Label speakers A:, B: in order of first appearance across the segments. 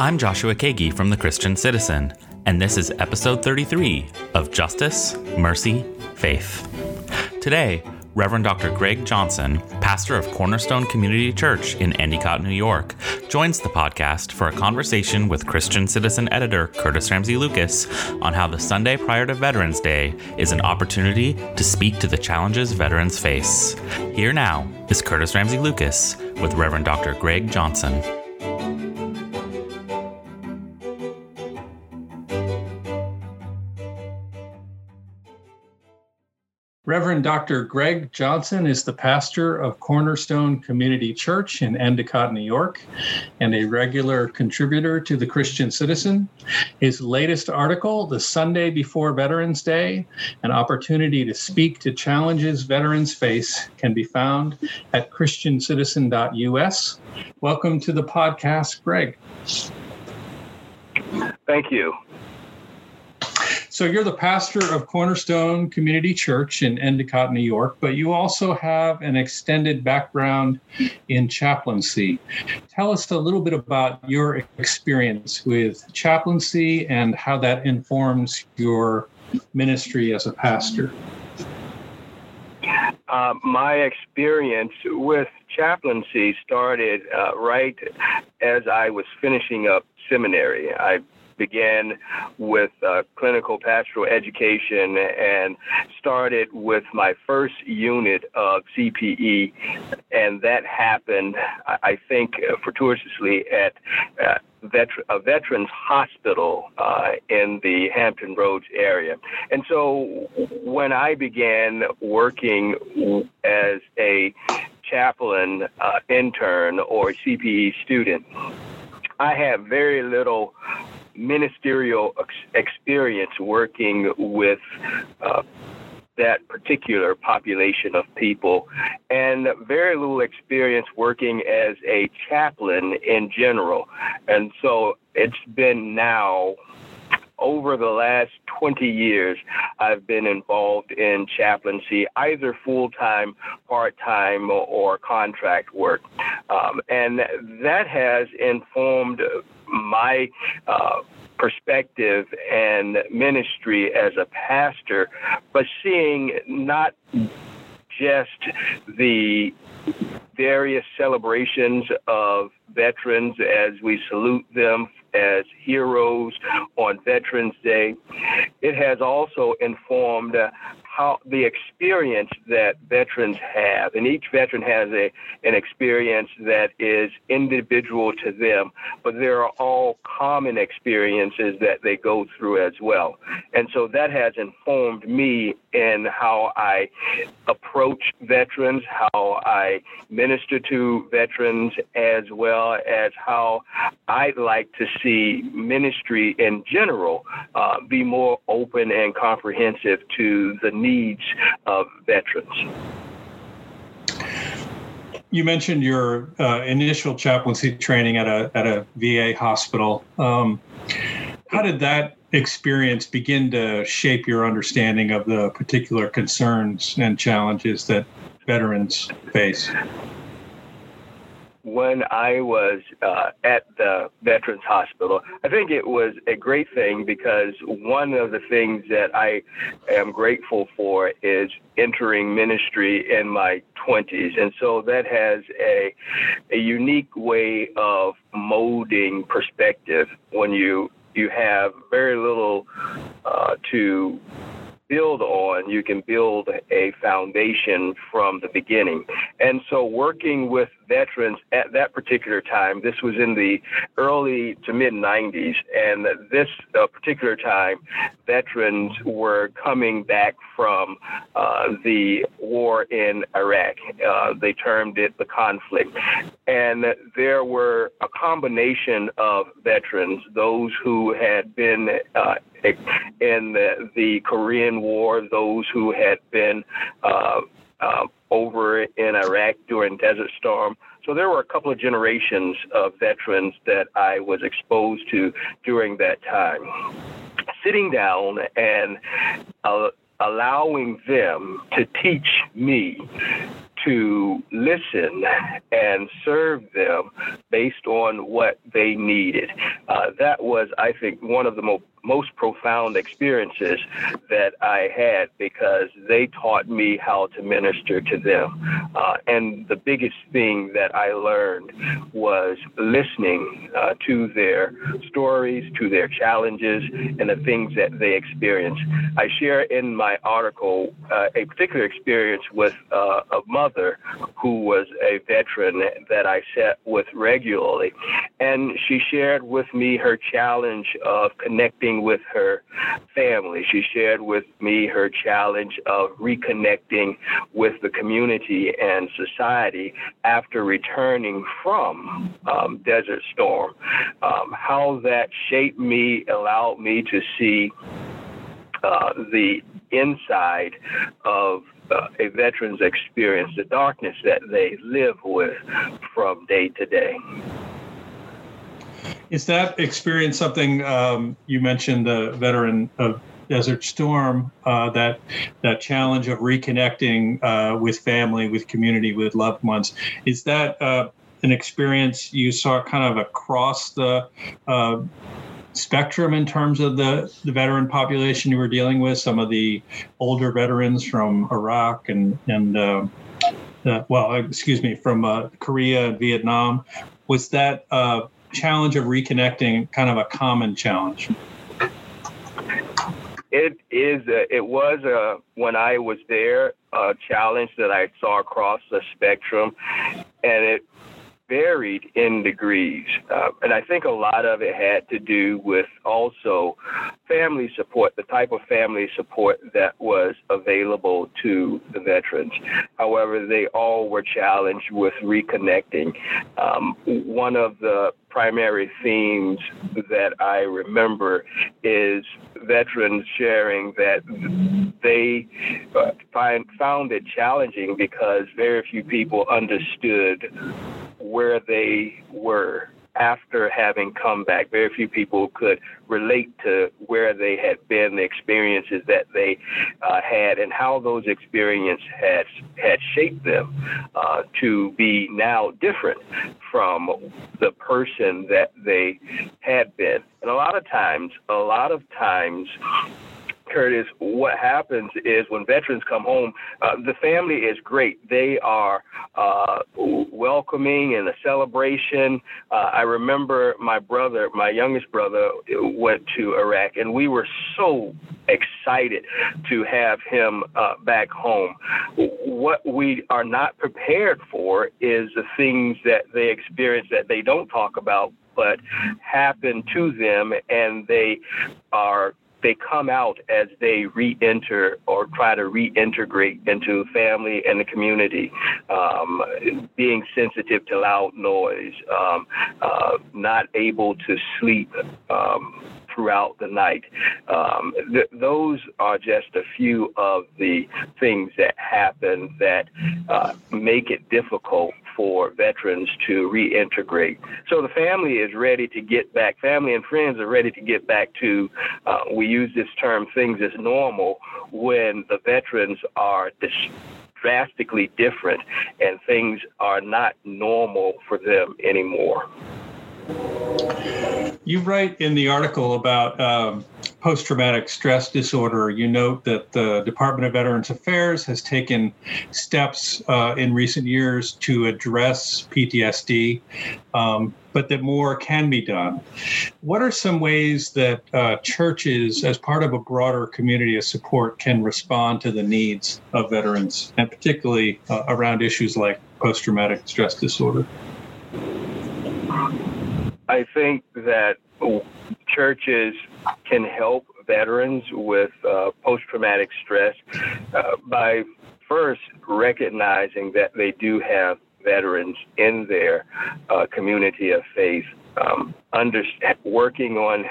A: I'm Joshua Kagi from The Christian Citizen, and this is episode 33 of Justice, Mercy, Faith. Today, Reverend Dr. Greg Johnson, pastor of Cornerstone Community Church in Endicott, New York, joins the podcast for a conversation with Christian Citizen editor Curtis Ramsey Lucas on how the Sunday prior to Veterans Day is an opportunity to speak to the challenges veterans face. Here now is Curtis Ramsey Lucas with Reverend Dr. Greg Johnson.
B: Reverend Dr. Greg Johnson is the pastor of Cornerstone Community Church in Endicott, New York, and a regular contributor to the Christian Citizen. His latest article, The Sunday Before Veterans Day An Opportunity to Speak to Challenges Veterans Face, can be found at ChristianCitizen.us. Welcome to the podcast, Greg.
C: Thank you.
B: So you're the pastor of Cornerstone Community Church in Endicott, New York, but you also have an extended background in chaplaincy. Tell us a little bit about your experience with chaplaincy and how that informs your ministry as a pastor.
C: Uh, my experience with chaplaincy started uh, right as I was finishing up seminary. I began with uh, clinical pastoral education and started with my first unit of CPE, and that happened, I think, fortuitously at. Uh, a veterans hospital uh, in the Hampton Roads area. And so when I began working as a chaplain uh, intern or CPE student, I had very little ministerial ex- experience working with uh, that particular population of people, and very little experience working as a chaplain in general. And so it's been now over the last 20 years, I've been involved in chaplaincy, either full time, part time, or, contract work. Um, and that has informed my uh, perspective and ministry as a pastor, but seeing not just the various celebrations of veterans as we salute them as heroes on Veterans Day. It has also informed how the experience that veterans have, and each veteran has a, an experience that is individual to them, but there are all common experiences that they go through as well. And so that has informed me in how I approach veterans, how I minister to veterans, as well as how I'd like to see ministry in general uh, be more open and comprehensive to the needs of veterans.
B: You mentioned your uh, initial chaplaincy training at a at a VA hospital. Um, how did that experience begin to shape your understanding of the particular concerns and challenges that veterans face?
C: When I was uh, at the Veterans Hospital. I think it was a great thing because one of the things that I am grateful for is entering ministry in my 20s. And so that has a, a unique way of molding perspective when you you have very little uh, to build on, you can build a foundation from the beginning. And so, working with veterans at that particular time, this was in the early to mid 90s, and this uh, particular time, veterans were coming back from uh, the war in Iraq. Uh, they termed it the conflict. And there were a combination of veterans, those who had been uh, in the, the, Korean War, those who had been uh, uh, over in Iraq during Desert Storm. So there were a couple of generations of veterans that I was exposed to during that time. Sitting down and uh, allowing them to teach me to listen and serve them based on what they needed. Uh, that was, I think, one of the mo- most profound experiences that I had because they taught me how to minister to them. Uh, and the biggest thing that I learned was listening uh, to their stories, to their challenges, and the things that they experienced. I share in my article uh, a particular experience with uh, a mother who was a veteran that I sat with regularly. And she shared with me her challenge of connecting with her family. She shared with me her challenge of reconnecting with the community and society after returning from um, Desert Storm. Um, how that shaped me, allowed me to see uh, the inside of uh, a veteran's experience, the darkness that they live with from day to day.
B: Is that experience something um, you mentioned the veteran of Desert Storm, uh, that that challenge of reconnecting uh, with family, with community, with loved ones? Is that uh, an experience you saw kind of across the uh, spectrum in terms of the, the veteran population you were dealing with? Some of the older veterans from Iraq and and uh, uh, well, excuse me, from Korea and Vietnam. Was that a challenge of reconnecting kind of a common challenge?
C: It is. A, it was a when I was there a challenge that I saw across the spectrum, and it varied in degrees. Uh, and I think a lot of it had to do with also family support, the type of family support that was available to the veterans. However, they all were challenged with reconnecting. Um, one of the primary themes that I remember is veterans sharing that they uh, find, found it challenging because very few people understood where they were after having come back. Very few people could relate to where they had been, the experiences that they uh, had, and how those experiences had had shaped them uh, to be now different from the person that they had been. And a lot of times, a lot of times, Curtis, what happens is when veterans come home, uh, the family is great. They are uh, welcoming and a celebration. Uh, I remember my brother, my youngest brother, went to Iraq, and we were so excited to have him uh, back home. What we are not prepared for is the things that they experience that they don't talk about but happen to them and they are they come out as they re-enter or try to reintegrate into family and the community, um, being sensitive to loud noise, um, uh, not able to sleep. Um, throughout the night. Um, th- those are just a few of the things that happen that uh, make it difficult for veterans to reintegrate. So the family is ready to get back. Family and friends are ready to get back to, uh, we use this term, things as normal, when the veterans are dis- drastically different and things are not normal for them anymore.
B: You write in the article about um, post traumatic stress disorder. You note that the Department of Veterans Affairs has taken steps uh, in recent years to address PTSD, um, but that more can be done. What are some ways that uh, churches, as part of a broader community of support, can respond to the needs of veterans, and particularly uh, around issues like post traumatic stress disorder?
C: I think that churches can help veterans with uh, post traumatic stress uh, by first recognizing that they do have veterans in their uh, community of faith
D: um, under, working on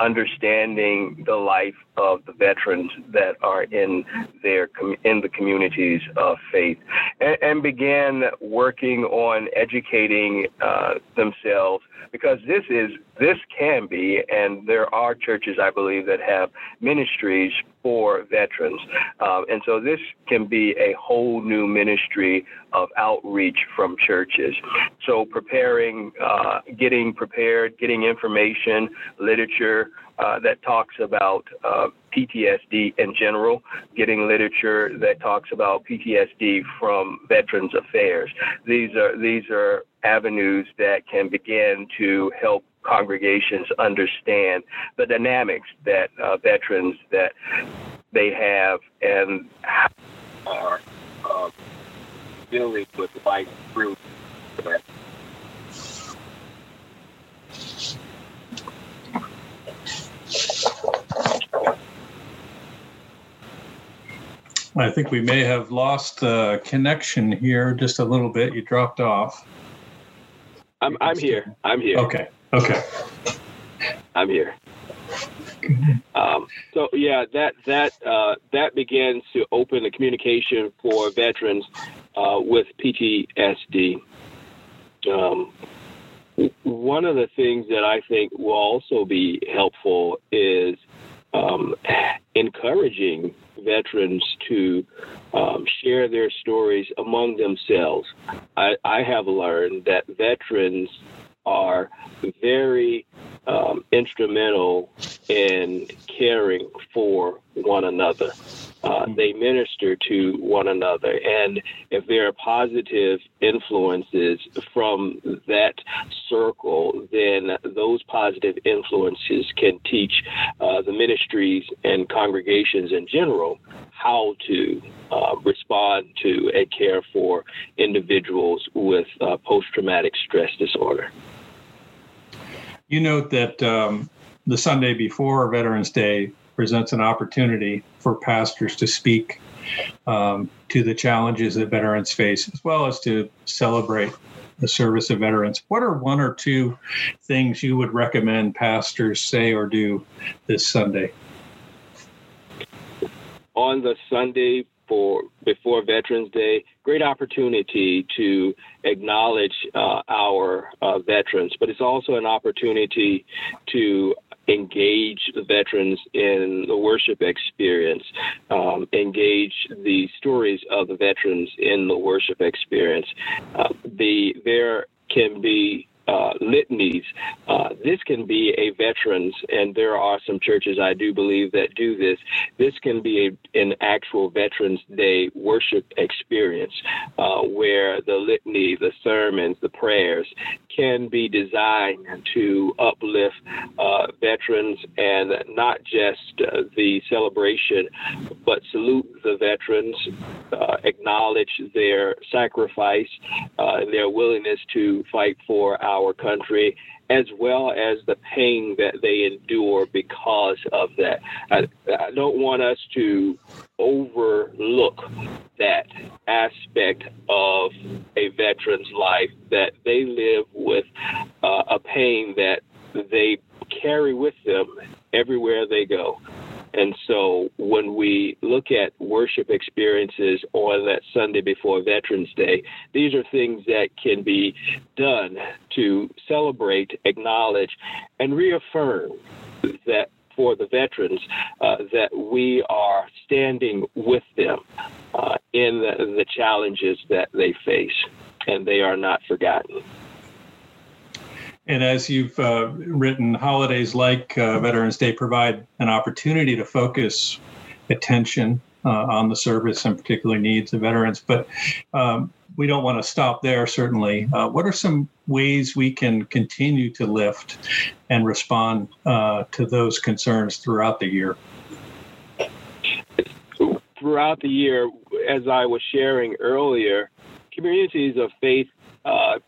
D: understanding the life of the veterans that are in their in the communities of faith, and, and began working on educating uh, themselves because this is this can be, and there are churches I believe that have ministries for veterans, um, and so this can be a whole new ministry of outreach from churches. So preparing, uh, getting prepared, getting information, literature. Uh, that talks about uh, PTSD in general, getting literature that talks about PTSD from Veterans Affairs. These are these are avenues that can begin to help congregations understand the dynamics that uh, veterans that they have and are uh, dealing with life through that.
B: I think we may have lost uh, connection here just a little bit. You dropped off.
C: I'm I'm here. I'm here.
B: Okay. Okay.
C: I'm here. Um, so yeah, that that uh, that begins to open the communication for veterans uh, with PTSD. Um, one of the things that I think will also be helpful is um, encouraging veterans to um, share their stories among themselves. I, I have learned that veterans are very um, instrumental in caring for one another. Uh, hmm. they minister to one another. And if there are positive influences from that circle, then those positive influences can teach uh, the ministries and congregations in general how to uh, respond to and care for individuals with uh, post traumatic stress disorder.
B: You note that um, the Sunday before Veterans Day presents an opportunity for pastors to speak um, to the challenges that veterans face, as well as to celebrate the service of veterans. What are one or two things you would recommend pastors say or do this Sunday?
C: On the Sunday for before Veterans Day, great opportunity to acknowledge uh, our uh, veterans, but it's also an opportunity to engage the veterans in the worship experience, um, engage the stories of the veterans in the worship experience. Uh, the there can be uh, litanies. Uh, this can be a veterans, and there are some churches I do believe that do this. This can be a, an actual Veterans Day worship experience uh, where the litany, the sermons, the prayers can be designed to uplift uh, veterans and not just uh, the celebration, but salute the veterans, uh, acknowledge their sacrifice, and their willingness to fight for our country, as well as the pain that they endure because of that. I, I don't want us to overlook that aspect of a veteran's life that they live with uh, a pain that they carry with them everywhere they go. And so when we at worship experiences on that Sunday before Veterans Day, these are things that can be done to celebrate, acknowledge, and reaffirm that for the veterans uh, that we are standing with them uh, in the, the challenges that they face, and they are not forgotten.
B: And as you've uh, written, holidays like uh, Veterans Day provide an opportunity to focus attention uh, on the service and particular needs of veterans. But um, we don't want to stop there, certainly. Uh, what are some ways we can continue to lift and respond uh, to those concerns throughout the year?
C: Throughout the year, as I was sharing earlier, communities of faith uh,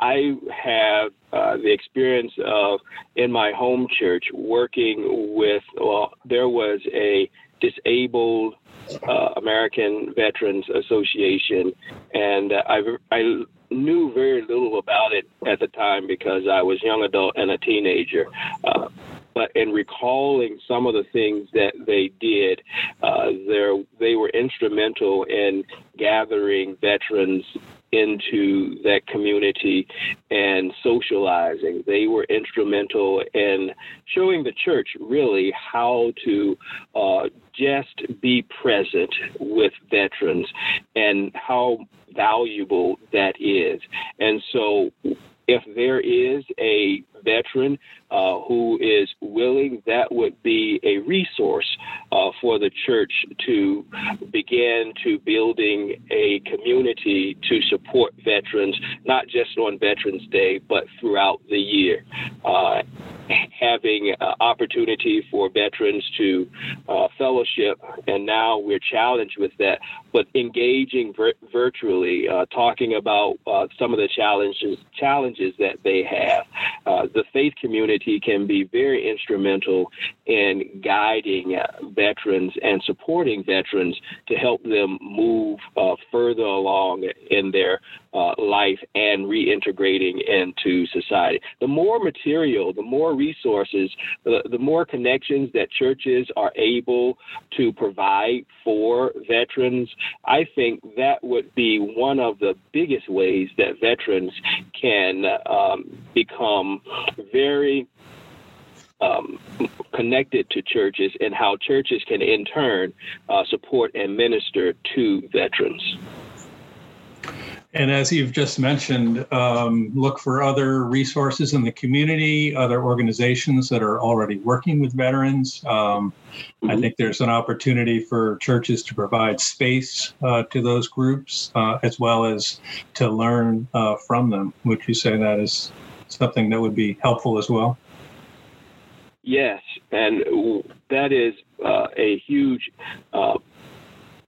C: I have uh, the experience of in my home church working with, well, there was a disabled uh, American Veterans Association, and uh, I, I knew very little about it at the time because I was young adult and a teenager. Uh, but in recalling some of the things that they did, uh, they were instrumental in gathering veterans into that community and socializing. They were instrumental in showing the church really how to uh, just be present with veterans and how valuable that is. And so if there is a veteran uh, who is willing, that would be a resource uh, for the church to begin to building a community to support veterans, not just on Veterans Day, but throughout the year. Uh, having opportunity for veterans to uh, fellowship, and now we're challenged with that. But engaging vir- virtually, uh, talking about uh, some of the challenges challenges that they have. Uh, the faith community can be very instrumental in guiding uh, veterans and supporting veterans to help them move further along in their uh, life and reintegrating into society. The more material, the more resources, the, the more connections that churches are able to provide for veterans, I think that would be one of the biggest ways that veterans can um, become very um, connected to churches and how churches can in turn uh, support and minister to veterans.
B: And as you've just mentioned, um, look for other resources in the community, other organizations that are already working with veterans. Um, mm-hmm. I think there's an opportunity for churches to provide space uh, to those groups uh, as well as to learn uh, from them. Would you say that is something that would be helpful as well?
C: Yes, and that is uh, a huge uh,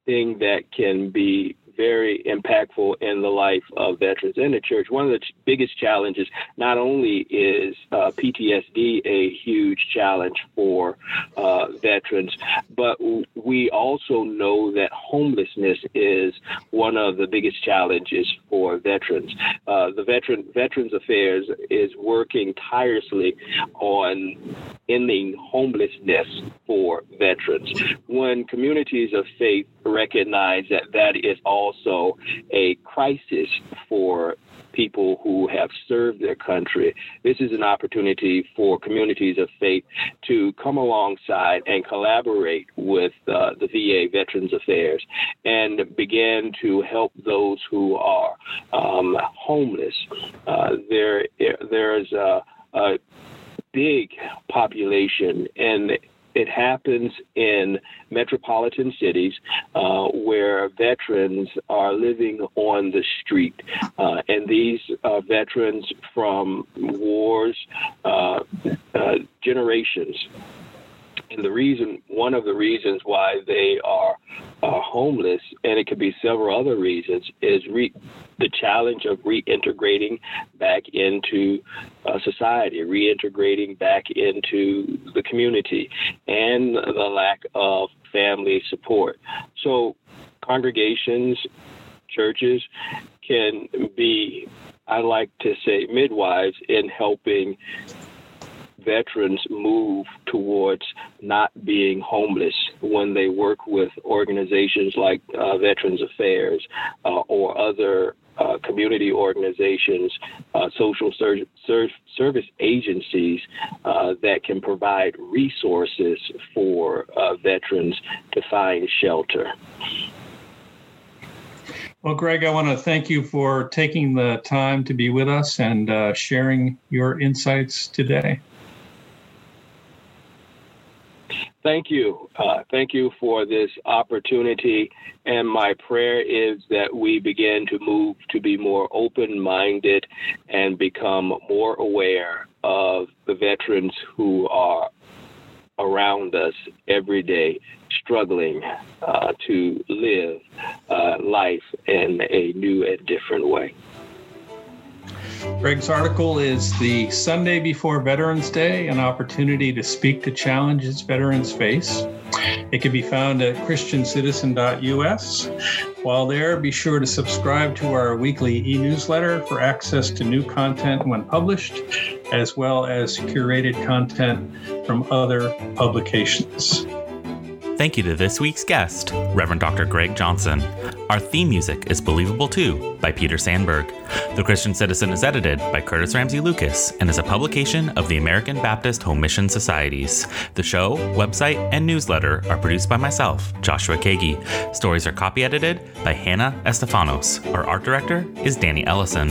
C: thing that can be very impactful in the life of veterans in the church. One of the ch- biggest challenges, not only is uh, PTSD a huge challenge for uh, veterans, but w- we also know that homelessness is one of the biggest challenges for veterans. Uh, the veteran Veterans Affairs is working tirelessly on ending homelessness for veterans. When communities of faith recognize that that is also a crisis for people who have served their country. This is an opportunity for communities of faith to come alongside and collaborate with uh, the VA Veterans Affairs and begin to help those who are um, homeless. Uh, there, there's a, a big population and it happens in metropolitan cities uh, where veterans are living on the street. Uh, and these uh, veterans from wars, uh, uh, generations, and the reason, one of the reasons why they are uh, homeless, and it could be several other reasons, is re- the challenge of reintegrating back into uh, society, reintegrating back into the community, and the lack of family support. So, congregations, churches can be, I like to say, midwives in helping veterans move towards not being homeless when they work with organizations like uh, Veterans Affairs uh, or other uh, community organizations, uh, social ser- ser- service agencies uh, that can provide resources for uh, veterans to find shelter.
B: Well, Greg, I want to thank you for taking the time to be with us and sharing your insights today.
C: Thank you. Uh, thank you for this opportunity. And my prayer is that we begin to move to be more open minded and become more aware of the veterans who are around us every day, struggling uh, to live uh, life in a new and different way.
B: Greg's article is The Sunday Before Veterans Day An Opportunity to Speak to Challenges Veterans Face. It can be found at christiancitizen.us. While there, be sure to subscribe to our weekly e newsletter for access to new content when published, as well as curated content from other publications.
A: Thank you to this week's guest, Reverend Dr. Greg Johnson. Our theme music is Believable Too by Peter Sandberg. The Christian Citizen is edited by Curtis Ramsey Lucas and is a publication of the American Baptist Home Mission Societies. The show, website, and newsletter are produced by myself, Joshua Kagi. Stories are copy edited by Hannah Estefanos. Our art director is Danny Ellison.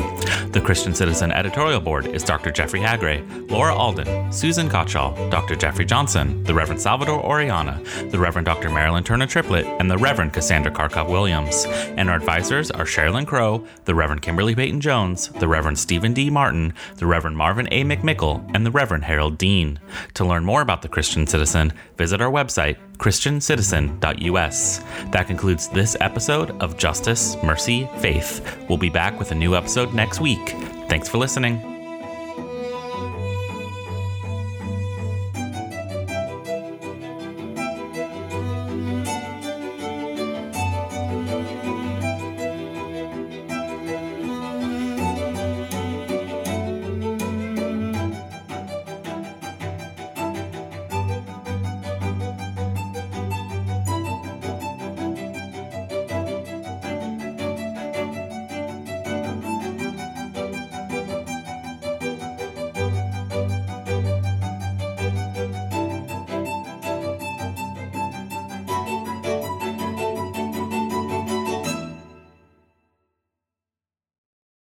A: The Christian Citizen editorial board is Dr. Jeffrey Haggray, Laura Alden, Susan Gottschall, Dr. Jeffrey Johnson, the Reverend Salvador Orellana, the Reverend Dr. Marilyn Turner Triplett, and the Reverend Cassandra Carkuff Williams. And our advisors are Sherilyn Crow, the Reverend Kimberly Peyton Jones, the Reverend Stephen D. Martin, the Reverend Marvin A. McMickle, and the Reverend Harold Dean. To learn more about the Christian Citizen, visit our website, christiancitizen.us. That concludes this episode of Justice, Mercy, Faith. We'll be back with a new episode next week. Thanks for listening.